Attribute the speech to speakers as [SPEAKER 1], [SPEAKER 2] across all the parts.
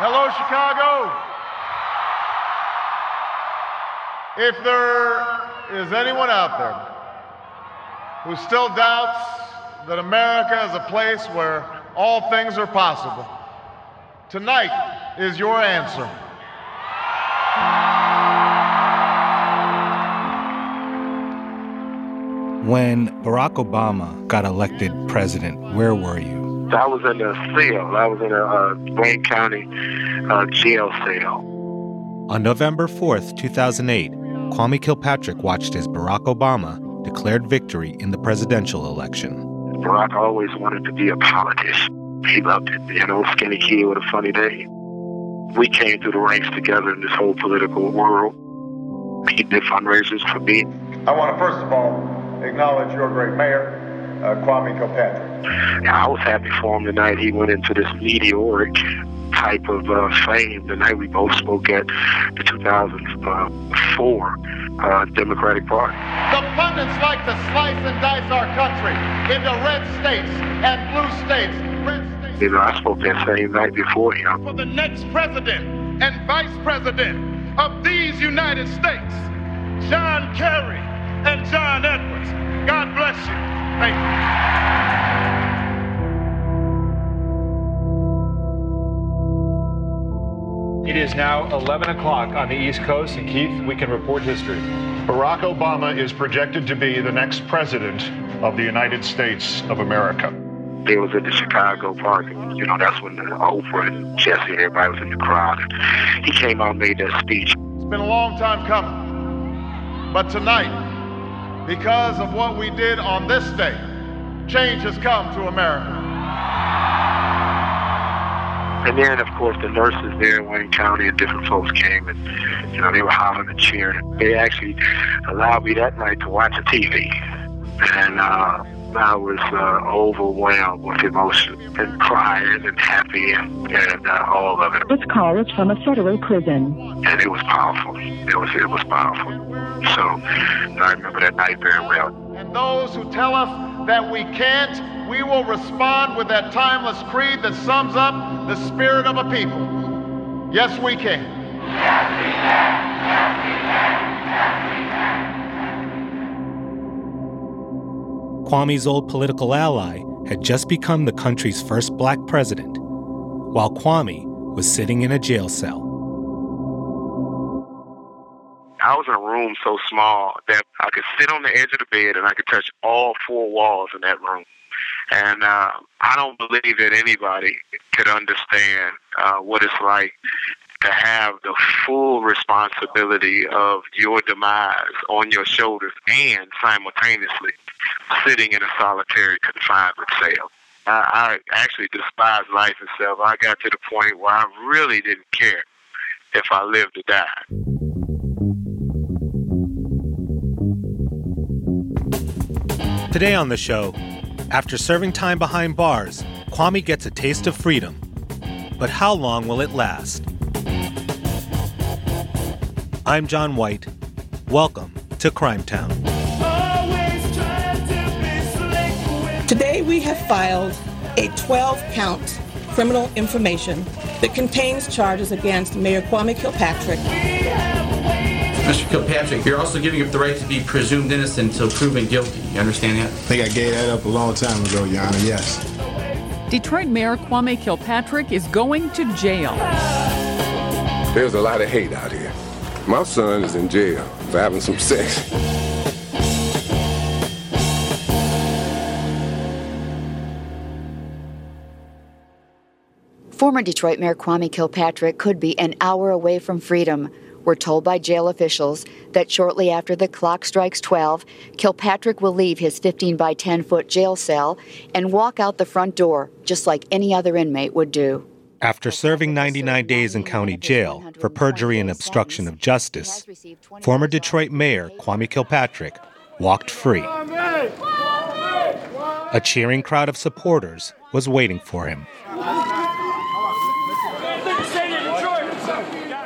[SPEAKER 1] Hello, Chicago. If there is anyone out there who still doubts that America is a place where all things are possible, tonight is your answer.
[SPEAKER 2] When Barack Obama got elected president, where were you?
[SPEAKER 3] I was in a cell. I was in a uh, Wayne County uh, jail cell.
[SPEAKER 2] On November 4th, 2008, Kwame Kilpatrick watched as Barack Obama declared victory in the presidential election.
[SPEAKER 3] Barack always wanted to be a politician. He loved it. You know, skinny kid with a funny name. We came through the ranks together in this whole political world. He did fundraisers for me.
[SPEAKER 1] I want to first of all acknowledge your great mayor, uh, Kwame Kilpatrick.
[SPEAKER 3] I was happy for him tonight. He went into this meteoric type of uh, fame the night we both spoke at the 2004 uh, Democratic Party.
[SPEAKER 1] The pundits like to slice and dice our country into red states and blue states. Red states.
[SPEAKER 3] You know, I spoke that same night before him.
[SPEAKER 1] For the next president and vice president of these United States, John Kerry and John Edwards. God bless you. Thank you.
[SPEAKER 4] It is now 11 o'clock on the East Coast, and Keith, we can report history.
[SPEAKER 5] Barack Obama is projected to be the next president of the United States of America.
[SPEAKER 3] They was at the Chicago Park, and, you know, that's when the Oprah and Jesse, and everybody was in the crowd. And he came out and made that speech.
[SPEAKER 1] It's been a long time coming. But tonight, because of what we did on this day, change has come to America.
[SPEAKER 3] And then, of course, the nurses there in Wayne County and different folks came and, you know, they were hollering and cheering. They actually allowed me that night to watch the TV. And uh, I was uh, overwhelmed with emotion and crying and happy and, and uh, all of it.
[SPEAKER 6] This call is from a federal prison.
[SPEAKER 3] And it was powerful. It was, it was powerful. So I remember that night very well.
[SPEAKER 1] And those who tell us that we can't, we will respond with that timeless creed that sums up the spirit of a people. Yes, we can.
[SPEAKER 2] Kwame's old political ally had just become the country's first black president, while Kwame was sitting in a jail cell.
[SPEAKER 3] I was in a room so small that I could sit on the edge of the bed and I could touch all four walls in that room. And uh, I don't believe that anybody could understand uh, what it's like to have the full responsibility of your demise on your shoulders and simultaneously sitting in a solitary confinement cell. I, I actually despise life itself. I got to the point where I really didn't care if I lived or died.
[SPEAKER 2] Today on the show, after serving time behind bars, Kwame gets a taste of freedom. But how long will it last? I'm John White. Welcome to Crime Town.
[SPEAKER 7] Today we have filed a 12 count criminal information that contains charges against Mayor Kwame Kilpatrick.
[SPEAKER 8] Mr. Kilpatrick, you're also giving up the right to be presumed innocent until proven guilty. You understand that?
[SPEAKER 9] I think I gave that up a long time ago, Your Honor, yes.
[SPEAKER 10] Detroit Mayor Kwame Kilpatrick is going to jail.
[SPEAKER 11] There's a lot of hate out here. My son is in jail for having some sex.
[SPEAKER 12] Former Detroit Mayor Kwame Kilpatrick could be an hour away from freedom. We're told by jail officials that shortly after the clock strikes 12, Kilpatrick will leave his 15 by 10 foot jail cell and walk out the front door just like any other inmate would do.
[SPEAKER 2] After serving 99 days in county jail for perjury and obstruction of justice, former Detroit Mayor Kwame Kilpatrick walked free. A cheering crowd of supporters was waiting for him.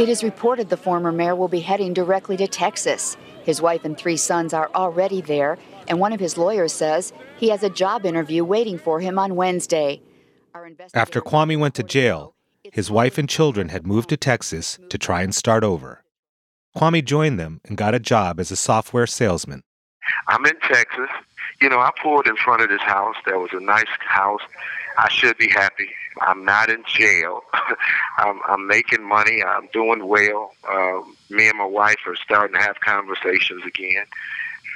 [SPEAKER 12] It is reported the former mayor will be heading directly to Texas. His wife and three sons are already there, and one of his lawyers says he has a job interview waiting for him on Wednesday.
[SPEAKER 2] After Kwame went to jail, his wife and children had moved to Texas to try and start over. Kwame joined them and got a job as a software salesman.
[SPEAKER 3] I'm in Texas. You know, I pulled in front of this house. That was a nice house. I should be happy. I'm not in jail. I'm, I'm making money. I'm doing well. Uh, me and my wife are starting to have conversations again.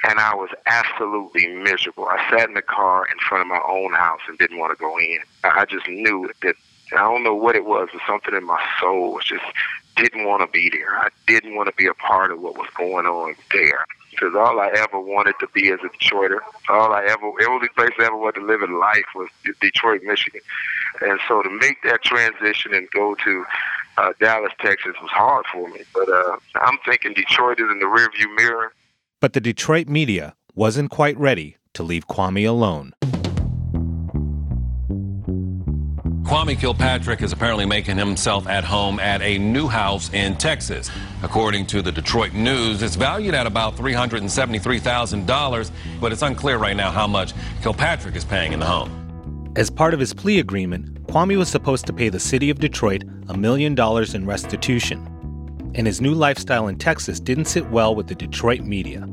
[SPEAKER 3] And I was absolutely miserable. I sat in the car in front of my own house and didn't want to go in. I just knew that I don't know what it was, but something in my soul was just didn't want to be there. I didn't want to be a part of what was going on there because all I ever wanted to be as a Detroiter, all I ever, the only place I ever wanted to live in life was Detroit, Michigan. And so to make that transition and go to uh, Dallas, Texas was hard for me. But uh, I'm thinking Detroit is in the rearview mirror.
[SPEAKER 2] But the Detroit media wasn't quite ready to leave Kwame alone.
[SPEAKER 13] Kwame Kilpatrick is apparently making himself at home at a new house in Texas. According to the Detroit News, it's valued at about $373,000, but it's unclear right now how much Kilpatrick is paying in the home.
[SPEAKER 2] As part of his plea agreement, Kwame was supposed to pay the city of Detroit a million dollars in restitution. And his new lifestyle in Texas didn't sit well with the Detroit media.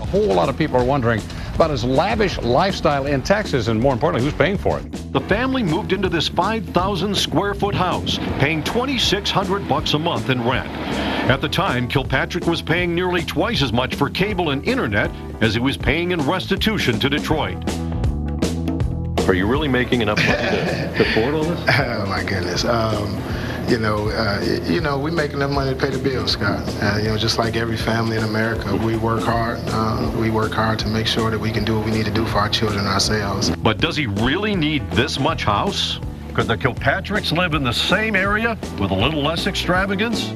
[SPEAKER 14] A whole lot of people are wondering about his lavish lifestyle in Texas and more importantly, who's paying for it.
[SPEAKER 5] The family moved into this 5,000 square foot house, paying 2,600 bucks a month in rent. At the time, Kilpatrick was paying nearly twice as much for cable and internet as he was paying in restitution to Detroit. Are you really making enough money to, to afford all this?
[SPEAKER 9] Oh my goodness. Um, you know, uh, you know, we make enough money to pay the bills, Scott. Uh, you know, just like every family in America, we work hard. Uh, we work hard to make sure that we can do what we need to do for our children ourselves.
[SPEAKER 5] But does he really need this much house? Could the Kilpatricks live in the same area with a little less extravagance?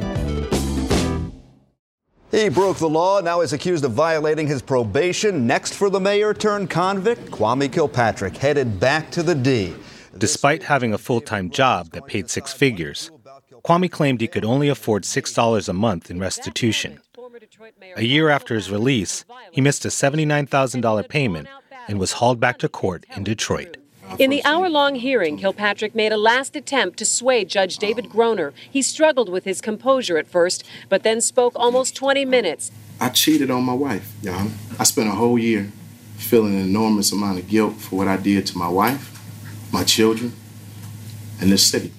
[SPEAKER 15] He broke the law, now is accused of violating his probation. Next for the mayor turned convict, Kwame Kilpatrick headed back to the D.
[SPEAKER 2] Despite having a full time job that paid six figures, Kwame claimed he could only afford $6 a month in restitution. A year after his release, he missed a $79,000 payment and was hauled back to court in Detroit.
[SPEAKER 16] In the hour long hearing, Kilpatrick made a last attempt to sway Judge David Groner. He struggled with his composure at first, but then spoke almost 20 minutes.
[SPEAKER 17] I cheated on my wife, Jan. I spent a whole year feeling an enormous amount of guilt for what I did to my wife, my children, and this city.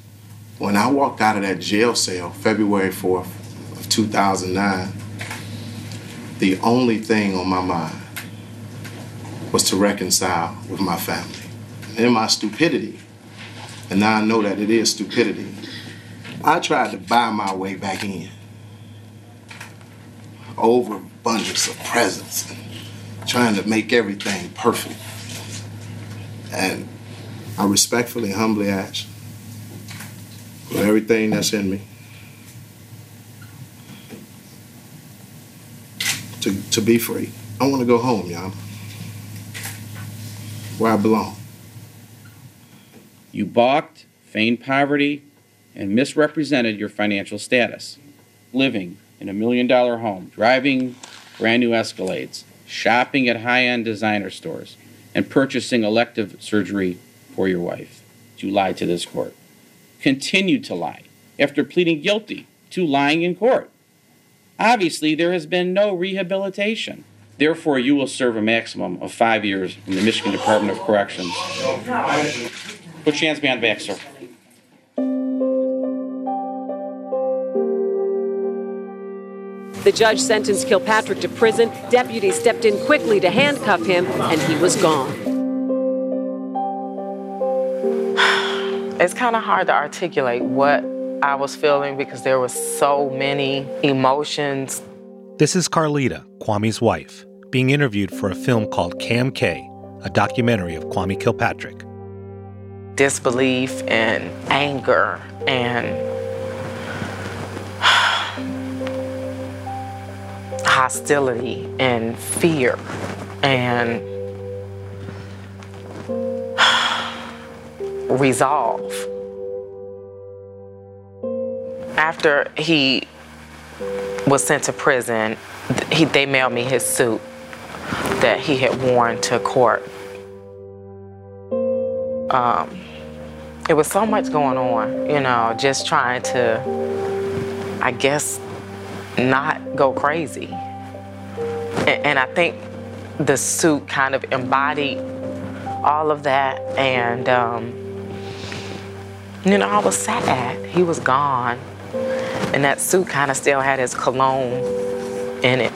[SPEAKER 17] When I walked out of that jail cell February 4th of 2009, the only thing on my mind was to reconcile with my family. And in my stupidity, and now I know that it is stupidity, I tried to buy my way back in. Overabundance of presents and trying to make everything perfect. And I respectfully, humbly ask with everything that's in me to, to be free. I want to go home, y'all. Where I belong.
[SPEAKER 8] You balked, feigned poverty, and misrepresented your financial status. Living in a million dollar home, driving brand new Escalades, shopping at high end designer stores, and purchasing elective surgery for your wife. You lied to this court continued to lie after pleading guilty to lying in court. Obviously, there has been no rehabilitation. Therefore, you will serve a maximum of five years in the Michigan Department of Corrections. Put your hands behind back, sir.
[SPEAKER 16] The judge sentenced Kilpatrick to prison. Deputies stepped in quickly to handcuff him, and he was gone.
[SPEAKER 18] It's kind of hard to articulate what I was feeling because there were so many emotions.
[SPEAKER 2] This is Carlita, Kwame's wife, being interviewed for a film called KMK, a documentary of Kwame Kilpatrick.
[SPEAKER 18] disbelief and anger and hostility and fear and resolve. After he was sent to prison, he, they mailed me his suit that he had worn to court. Um, it was so much going on, you know, just trying to, I guess, not go crazy. And, and I think the suit kind of embodied all of that. And, um, you know, I was sad. He was gone. And that suit kind of still had his cologne in it.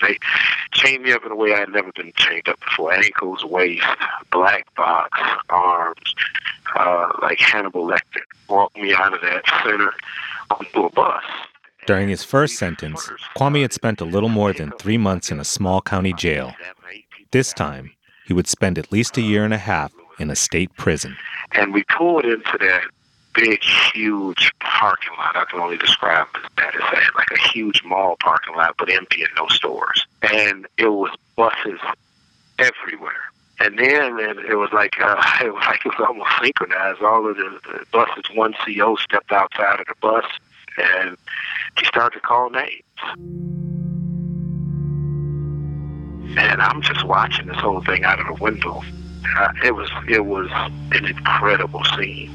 [SPEAKER 3] They chained me up in a way I had never been chained up before. Ankles, waist, black box, arms, uh, like Hannibal Lecter. Walked me out of that center onto a bus.
[SPEAKER 2] During his first sentence, Kwame had spent a little more than three months in a small county jail. This time, he would spend at least a year and a half in a state prison.
[SPEAKER 3] And we pulled into that big, huge parking lot. I can only describe that as that, like a huge mall parking lot, but empty and no stores. And it was buses everywhere. And then and it was like uh, it was like it was almost synchronized. All of the, the buses, one CO stepped outside of the bus, and he started to call names. And I'm just watching this whole thing out of the window. Uh, it was it was an incredible scene.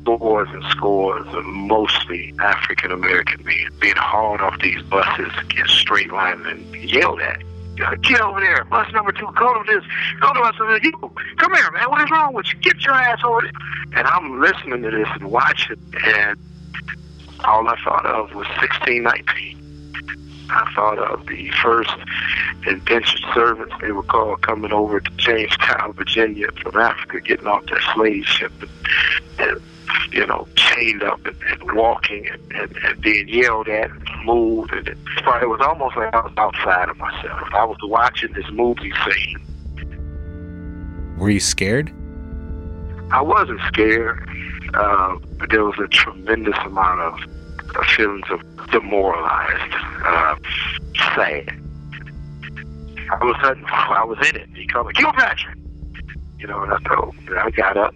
[SPEAKER 3] Scores and scores of mostly African American men being hauled off these buses, get straight line and yelled at. Get over there, bus number two. Go to this. Go to us. You come here, man. What is wrong with you? Get your ass over there. And I'm listening to this and watching, and all I thought of was 1619. I thought of the first indentured servants, they were called, coming over to Jamestown, Virginia from Africa, getting off their slave ship and, and you know, chained up and, and walking and, and, and being yelled at and moved. And it, it was almost like I was outside of myself. I was watching this movie scene.
[SPEAKER 2] Were you scared?
[SPEAKER 3] I wasn't scared, uh, but there was a tremendous amount of feelings of demoralized, uh, sad. A sudden, I was in it. He called me, Kilpatrick. You know, and I told him, I got up,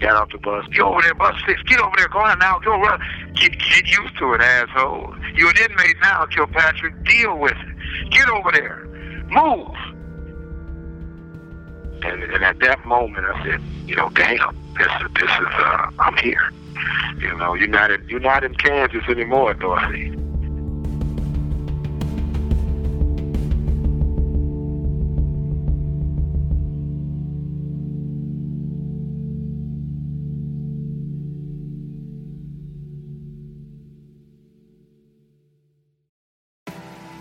[SPEAKER 3] got off the bus. Get over there, bus six. Get over there. Go on now. Go run. Get, get used to it, asshole. You're an inmate now, Kilpatrick. Deal with it. Get over there. Move. And, and at that moment, I said, you know, damn, this, this is, uh, I'm here. You know, you're not in, you're not in Kansas anymore, Dorothy.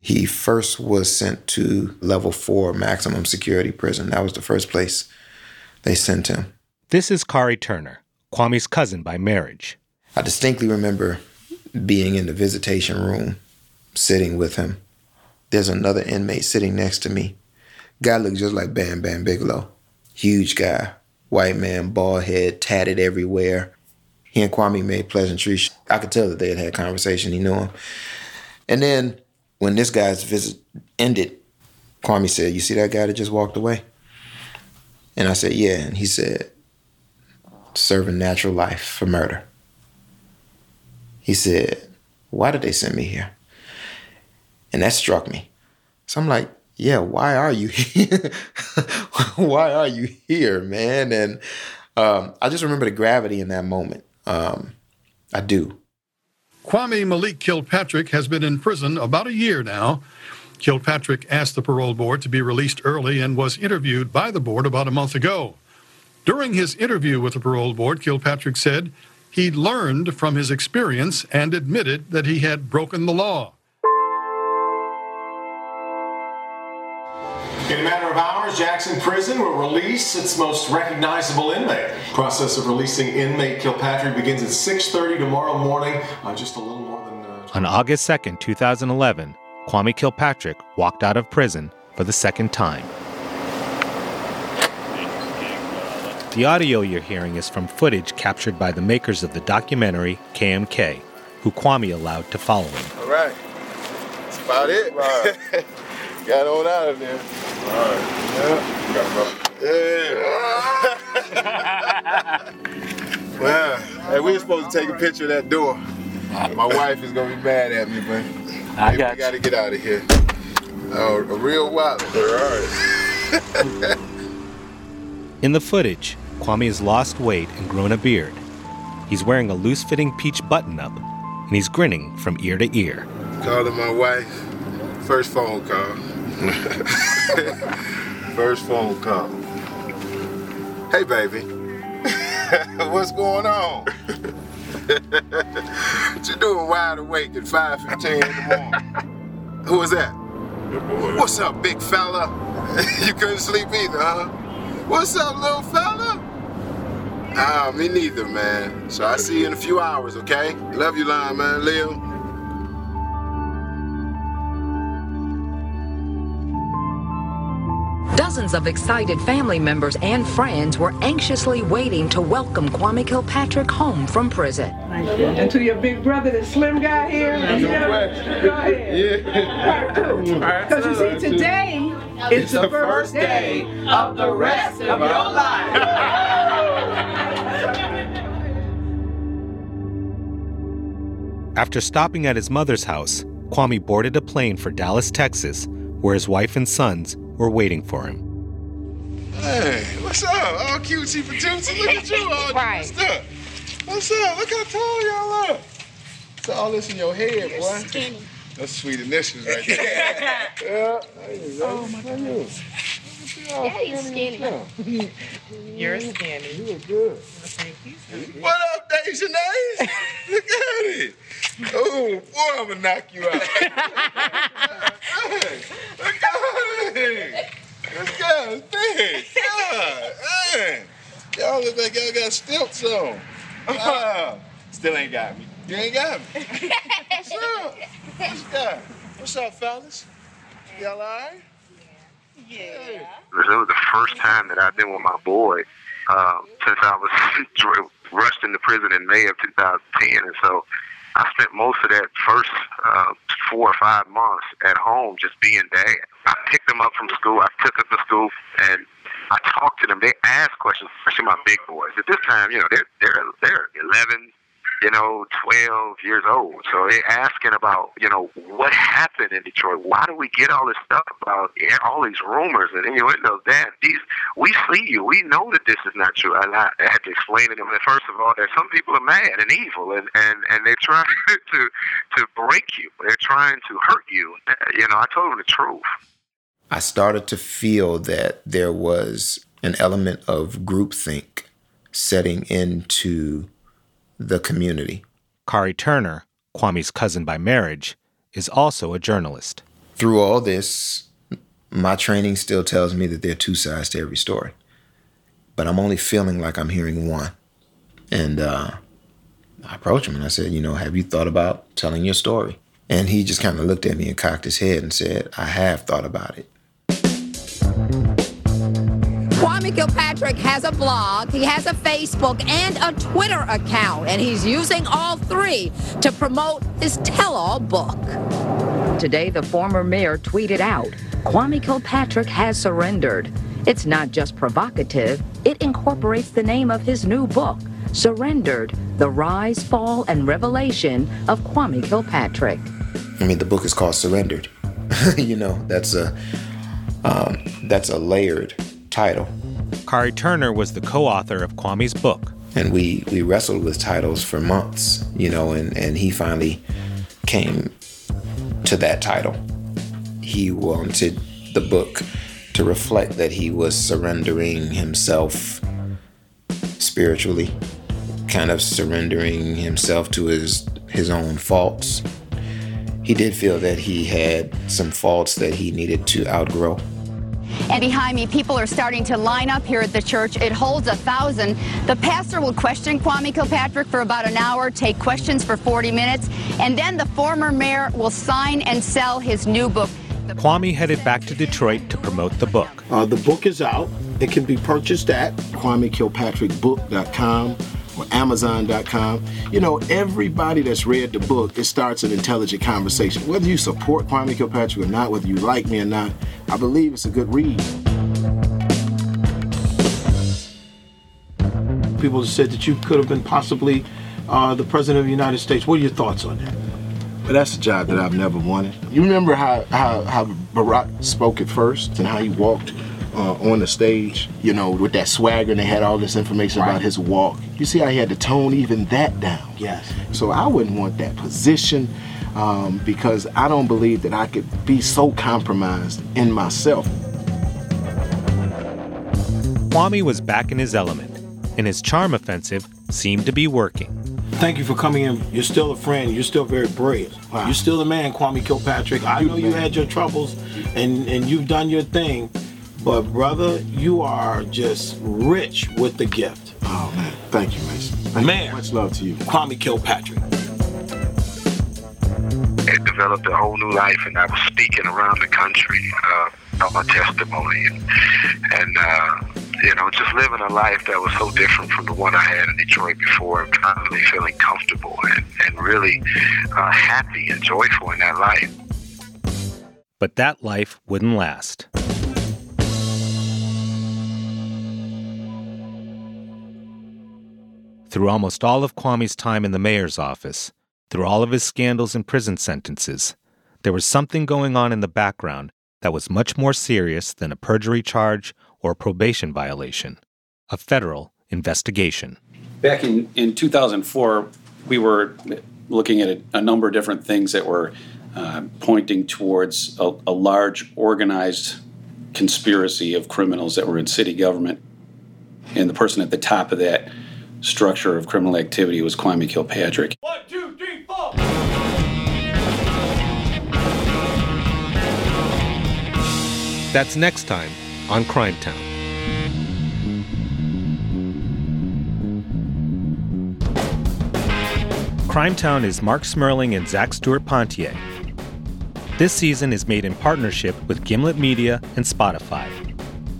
[SPEAKER 19] He first was sent to level four maximum security prison. That was the first place they sent him.
[SPEAKER 2] This is Khary Turner, Kwame's cousin by marriage.
[SPEAKER 19] I distinctly remember being in the visitation room, sitting with him. There's another inmate sitting next to me. Guy looked just like Bam Bam Bigelow. Huge guy, white man, bald head, tatted everywhere. He and Kwame made pleasantries. I could tell that they had had conversation. He knew him. And then when this guy's visit ended, Kwame said, You see that guy that just walked away? And I said, Yeah. And he said, Serving natural life for murder. He said, Why did they send me here? And that struck me. So I'm like, Yeah, why are you here? why are you here, man? And um, I just remember the gravity in that moment um, I do.
[SPEAKER 20] Kwame Malik Kilpatrick has been in prison about a year now. Kilpatrick asked the parole board to be released early and was interviewed by the board about a month ago. During his interview with the parole board, Kilpatrick said he learned from his experience and admitted that he had broken the law.
[SPEAKER 21] In a matter of hours, Jackson Prison will release its most recognizable inmate. Process of releasing inmate Kilpatrick begins at 6:30 tomorrow morning. Uh, just a little more than. Uh,
[SPEAKER 2] On August 2nd, 2011, Kwame Kilpatrick walked out of prison for the second time. The audio you're hearing is from footage captured by the makers of the documentary KMK, who Kwame allowed to follow him.
[SPEAKER 22] All right. That's about it. Got on out of there. All right. Yeah. Yeah. well, hey, we were supposed to take a picture of that door. My wife is gonna be mad at me, but
[SPEAKER 23] I got
[SPEAKER 22] we gotta get out of here. Oh, a real wallet. All right.
[SPEAKER 2] In the footage, Kwame has lost weight and grown a beard. He's wearing a loose fitting peach button up, and he's grinning from ear to ear.
[SPEAKER 22] Calling my wife. First phone call. First phone call. Hey, baby. What's going on? what you doing wide awake at 5.15 in the morning? Who was that? What's up, big fella? you couldn't sleep either, huh? What's up, little fella? Ah, me neither, man. So I'll see you in a few hours, okay? Love you, line, man. Leo.
[SPEAKER 24] Dozens of excited family members and friends were anxiously waiting to welcome Kwame Kilpatrick home from prison.
[SPEAKER 25] And to your big brother, the slim guy here,
[SPEAKER 22] No
[SPEAKER 25] yeah,
[SPEAKER 22] question.
[SPEAKER 25] go ahead.
[SPEAKER 22] Yeah.
[SPEAKER 25] Part two. Because you see, today is the first day of the rest of your life.
[SPEAKER 2] After stopping at his mother's house, Kwame boarded a plane for Dallas, Texas, where his wife and sons were waiting for him.
[SPEAKER 22] Hey, what's up? All cutesy patootsy. Look at you, all
[SPEAKER 25] Right.
[SPEAKER 22] dressed up. What's up? Look how tall y'all are. It's all this in your head, boy.
[SPEAKER 25] skinny.
[SPEAKER 22] That's sweet initials right there. yeah, there you go.
[SPEAKER 25] Oh, my
[SPEAKER 22] How you?
[SPEAKER 25] Yeah, he's skinny.
[SPEAKER 22] You're skinny. You look good. What up, Dejanay? look at it. Oh, boy, I'm gonna knock you out. hey, look at it. This guy's big. God, man. Y'all look like y'all got stilts on. Wow. Still ain't got me. You ain't got me. What's up? What's up? What's up, fellas? Y'all all right? Yeah.
[SPEAKER 3] It was the first time that I've been with my boy um, since I was rushed into prison in May of 2010, and so I spent most of that first uh, four or five months at home just being dad. I picked them up from school. I took them to school, and I talked to them. They asked questions, especially my big boys. At this time, you know, they're they're they're 11, you know, 12 years old. So they're asking about, you know, what happened in Detroit? Why do we get all this stuff about all these rumors and innuendos? That these, we see you. We know that this is not true. I, I had to explain to them that, first of all, that some people are mad and evil and, and, and they're trying to, to break you. They're trying to hurt you. You know, I told them the truth.
[SPEAKER 19] I started to feel that there was an element of groupthink setting into the community.
[SPEAKER 2] Khary Turner, Kwame's cousin by marriage, is also a journalist.
[SPEAKER 19] Through all this, my training still tells me that there are two sides to every story. But I'm only feeling like I'm hearing one. And uh, I approached him and I said, You know, have you thought about telling your story? And he just kind of looked at me and cocked his head and said, I have thought about it.
[SPEAKER 24] Kwame Kilpatrick has a blog, he has a Facebook, and a Twitter account, and he's using all three to promote his tell all book. Today, the former mayor tweeted out Kwame Kilpatrick has surrendered. It's not just provocative, it incorporates the name of his new book, Surrendered The Rise, Fall, and Revelation of Kwame Kilpatrick.
[SPEAKER 19] I mean, the book is called Surrendered. you know, that's a um, that's a layered title.
[SPEAKER 2] Khary Turner was the co author of Kwame's book.
[SPEAKER 19] and we we wrestled with titles for months, you know, and and he finally came to that title. He wanted the book to reflect that he was surrendering himself spiritually, kind of surrendering himself to his his own faults. He did feel that he had some faults that he needed to outgrow.
[SPEAKER 26] And behind me, people are starting to line up here at the church. It holds a thousand. The pastor will question Kwame Kilpatrick for about an hour, take questions for 40 minutes, and then the former mayor will sign and sell his new book.
[SPEAKER 2] Kwame headed back to Detroit to promote the book.
[SPEAKER 27] Uh, the book is out. It can be purchased at KwameKilpatrickBook.com or Amazon.com. You know, everybody that's read the book, it starts an intelligent conversation. Whether you support Kwame Kilpatrick or not, whether you like me or not, I believe it's a good read. People said that you could have been possibly uh, the President of the United States. What are your thoughts on that? But that's a job that I've never wanted. You remember how, how, how Barack spoke at first and how he walked uh, on the stage, you know, with that swagger, and they had all this information right. about his walk. You see how he had to tone even that down. Yes. So I wouldn't want that position um, because I don't believe that I could be so compromised in myself.
[SPEAKER 2] Kwame was back in his element, and his charm offensive seemed to be working.
[SPEAKER 27] Thank you for coming in. You're still a friend. You're still very brave. Wow. You're still the man, Kwame Kilpatrick. I know you had your troubles, and and you've done your thing. But brother, you are just rich with the gift. Oh man, thank you, Mason. Thank man, you. much love to you, Kwame Kilpatrick.
[SPEAKER 3] It developed a whole new life, and I was speaking around the country uh, on my testimony, and, and uh, you know, just living a life that was so different from the one I had in Detroit before. I'm finally feeling comfortable and, and really uh, happy and joyful in that life.
[SPEAKER 2] But that life wouldn't last. Through almost all of Kwame's time in the mayor's office, through all of his scandals and prison sentences, there was something going on in the background that was much more serious than a perjury charge or a probation violation, a federal investigation.
[SPEAKER 28] Back in, in 2004, we were looking at a, a number of different things that were uh, pointing towards a, a large organized conspiracy of criminals that were in city government. And the person at the top of that structure of criminal activity was Kwame Kilpatrick. One, two, three, four.
[SPEAKER 2] That's next time on Crime Town. Crime Town is Marc Smerling and Zac Stuart-Pontier. This season is made in partnership with Gimlet Media and Spotify.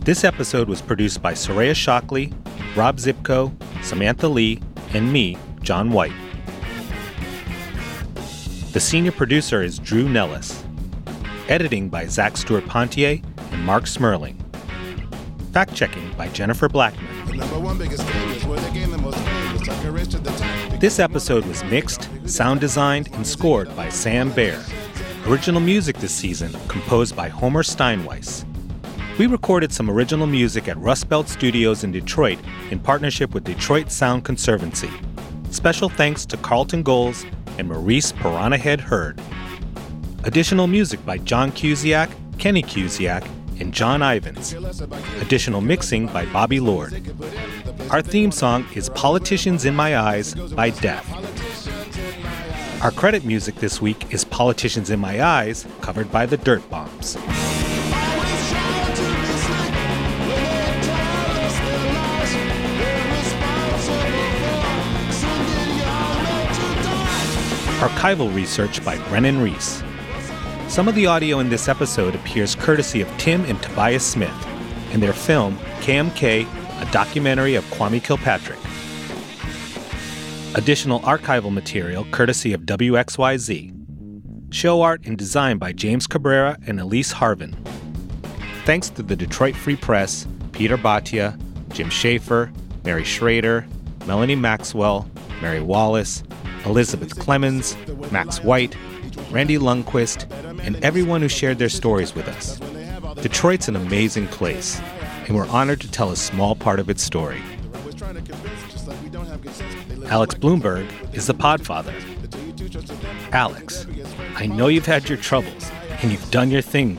[SPEAKER 2] This episode was produced by Soraya Shockley, Rob Szypko, Samantha Lee, and me, John White. The senior producer is Drew Nellis. Editing by Zac Stuart-Pontier and Marc Smerling. Fact checking by Jennifer Blackman. This episode was mixed, sound designed, and scored by Sam Bair. Original music this season composed by Homer Steinweiss. We recorded some original music at Rust Belt Studios in Detroit in partnership with Detroit Sound Conservancy. Special thanks to Carleton Gholz and Maurice Piranha Head Hurd. Additional music by John Cusiak, Kenny Cusiak, and John Ivins. Additional mixing by Bobby Lord. Our theme song is Politicians in My Eyes by Death. Our credit music this week is Politicians in My Eyes, covered by the Dirt Bombs. Archival research by Brennan Reese. Some of the audio in this episode appears courtesy of Tim and Tobias Smith in their film KMK, a documentary of Kwame Kilpatrick. Additional archival material courtesy of WXYZ. Show art and design by James Cabrera and Elise Harvin. Thanks to the Detroit Free Press, Peter Bhatia, Jim Schaefer, Mary Schrader, Melanie Maxwell, Mary Wallace, Elizabeth Clemens, Max White, Randy Lundquist, and everyone who shared their stories with us. Detroit's an amazing place, and we're honored to tell a small part of its story. Alex Blumberg is the podfather. Alex, I know you've had your troubles and you've done your thing,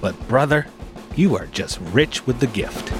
[SPEAKER 2] but brother, you are just rich with the gift.